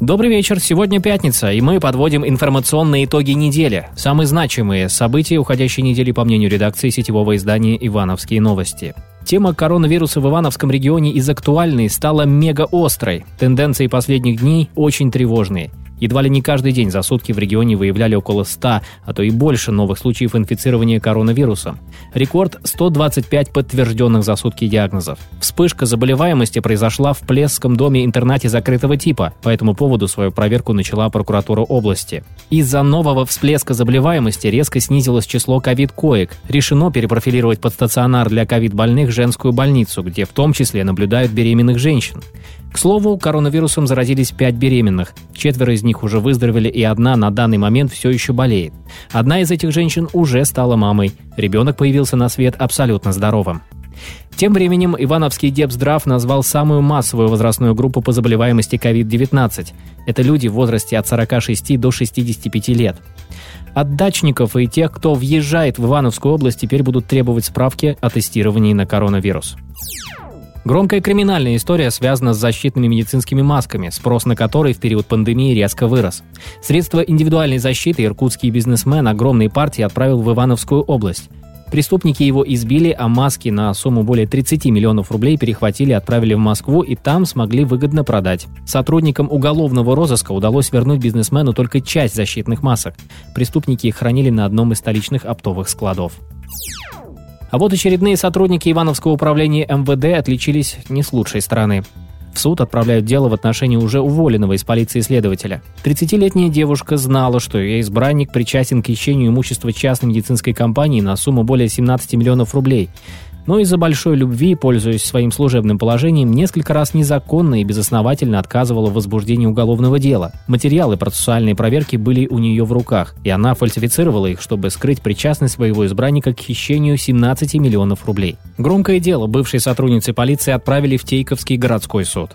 Добрый вечер. Сегодня пятница, и мы подводим информационные итоги недели. Самые значимые события уходящей недели, по мнению редакции сетевого издания «Ивановские новости». Тема коронавируса в Ивановском регионе из актуальной стала мега острой. Тенденции последних дней очень тревожные. Едва ли не каждый день за сутки в регионе выявляли около 100, а то и больше новых случаев инфицирования коронавирусом. Рекорд – 125 подтвержденных за сутки диагнозов. Вспышка заболеваемости произошла в Плесском доме-интернате закрытого типа. По этому поводу свою проверку начала прокуратура области. Из-за нового всплеска заболеваемости резко снизилось число ковид-коек. Решено перепрофилировать под стационар для ковид-больных женскую больницу, где в том числе наблюдают беременных женщин. К слову, коронавирусом заразились пять беременных. Четверо из них уже выздоровели, и одна на данный момент все еще болеет. Одна из этих женщин уже стала мамой. Ребенок появился на свет абсолютно здоровым. Тем временем Ивановский Депздрав назвал самую массовую возрастную группу по заболеваемости COVID-19. Это люди в возрасте от 46 до 65 лет. От дачников и тех, кто въезжает в Ивановскую область, теперь будут требовать справки о тестировании на коронавирус. Громкая криминальная история связана с защитными медицинскими масками, спрос на которые в период пандемии резко вырос. Средства индивидуальной защиты иркутский бизнесмен огромной партии отправил в Ивановскую область. Преступники его избили, а маски на сумму более 30 миллионов рублей перехватили отправили в Москву и там смогли выгодно продать. Сотрудникам уголовного розыска удалось вернуть бизнесмену только часть защитных масок. Преступники их хранили на одном из столичных оптовых складов. А вот очередные сотрудники Ивановского управления МВД отличились не с лучшей стороны. В суд отправляют дело в отношении уже уволенного из полиции следователя. 30-летняя девушка знала, что ее избранник причастен к хищению имущества частной медицинской компании на сумму более 17 миллионов рублей но из-за большой любви, пользуясь своим служебным положением, несколько раз незаконно и безосновательно отказывала в возбуждении уголовного дела. Материалы процессуальной проверки были у нее в руках, и она фальсифицировала их, чтобы скрыть причастность своего избранника к хищению 17 миллионов рублей. Громкое дело бывшей сотрудницы полиции отправили в Тейковский городской суд.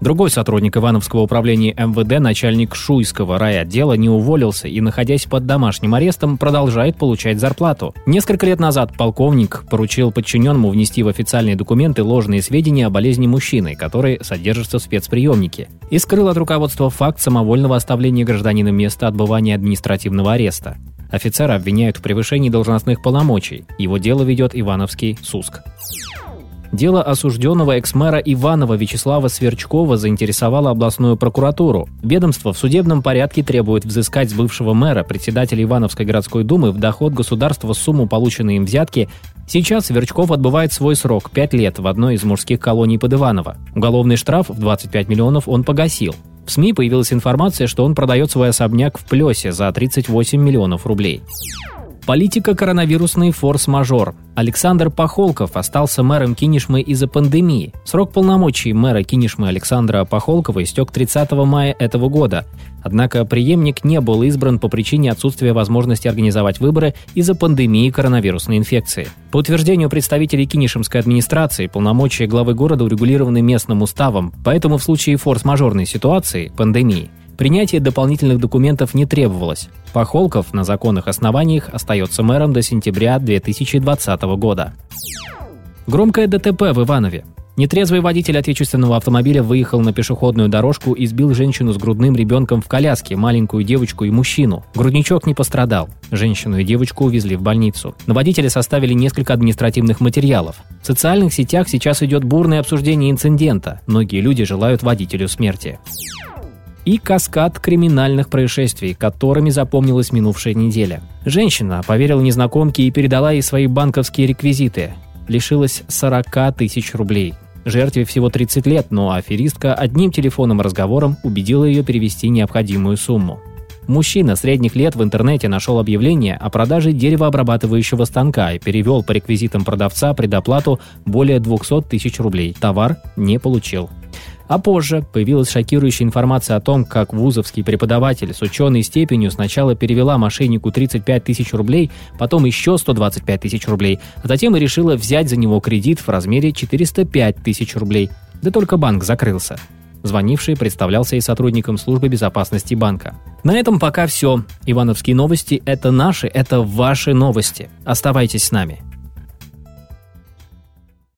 Другой сотрудник Ивановского управления МВД, начальник Шуйского райотдела, не уволился и, находясь под домашним арестом, продолжает получать зарплату. Несколько лет назад полковник поручил подчиненному внести в официальные документы ложные сведения о болезни мужчины, который содержится в спецприемнике, и скрыл от руководства факт самовольного оставления гражданина места отбывания административного ареста. Офицера обвиняют в превышении должностных полномочий. Его дело ведет Ивановский СУСК. Дело осужденного экс-мэра Иванова Вячеслава Сверчкова заинтересовало областную прокуратуру. Ведомство в судебном порядке требует взыскать с бывшего мэра, председателя Ивановской городской думы, в доход государства сумму полученной им взятки. Сейчас Сверчков отбывает свой срок – 5 лет в одной из мужских колоний под Иваново. Уголовный штраф в 25 миллионов он погасил. В СМИ появилась информация, что он продает свой особняк в Плесе за 38 миллионов рублей. Политика коронавирусный форс-мажор. Александр Пахолков остался мэром Кинешмы из-за пандемии. Срок полномочий мэра Кинешмы Александра Пахолкова истек 30 мая этого года. Однако преемник не был избран по причине отсутствия возможности организовать выборы из-за пандемии коронавирусной инфекции. По утверждению представителей Кинешемской администрации, полномочия главы города урегулированы местным уставом, поэтому в случае форс-мажорной ситуации, пандемии, Принятие дополнительных документов не требовалось. Пахолков на законных основаниях остается мэром до сентября 2020 года. Громкое ДТП в Иванове. Нетрезвый водитель отечественного автомобиля выехал на пешеходную дорожку и сбил женщину с грудным ребенком в коляске, маленькую девочку и мужчину. Грудничок не пострадал. Женщину и девочку увезли в больницу. На водителя составили несколько административных материалов. В социальных сетях сейчас идет бурное обсуждение инцидента. Многие люди желают водителю смерти и каскад криминальных происшествий, которыми запомнилась минувшая неделя. Женщина поверила незнакомке и передала ей свои банковские реквизиты. Лишилась 40 тысяч рублей. Жертве всего 30 лет, но аферистка одним телефонным разговором убедила ее перевести необходимую сумму. Мужчина средних лет в интернете нашел объявление о продаже деревообрабатывающего станка и перевел по реквизитам продавца предоплату более 200 тысяч рублей. Товар не получил. А позже появилась шокирующая информация о том, как вузовский преподаватель с ученой степенью сначала перевела мошеннику 35 тысяч рублей, потом еще 125 тысяч рублей, а затем и решила взять за него кредит в размере 405 тысяч рублей. Да только банк закрылся. Звонивший представлялся и сотрудником службы безопасности банка. На этом пока все. Ивановские новости – это наши, это ваши новости. Оставайтесь с нами.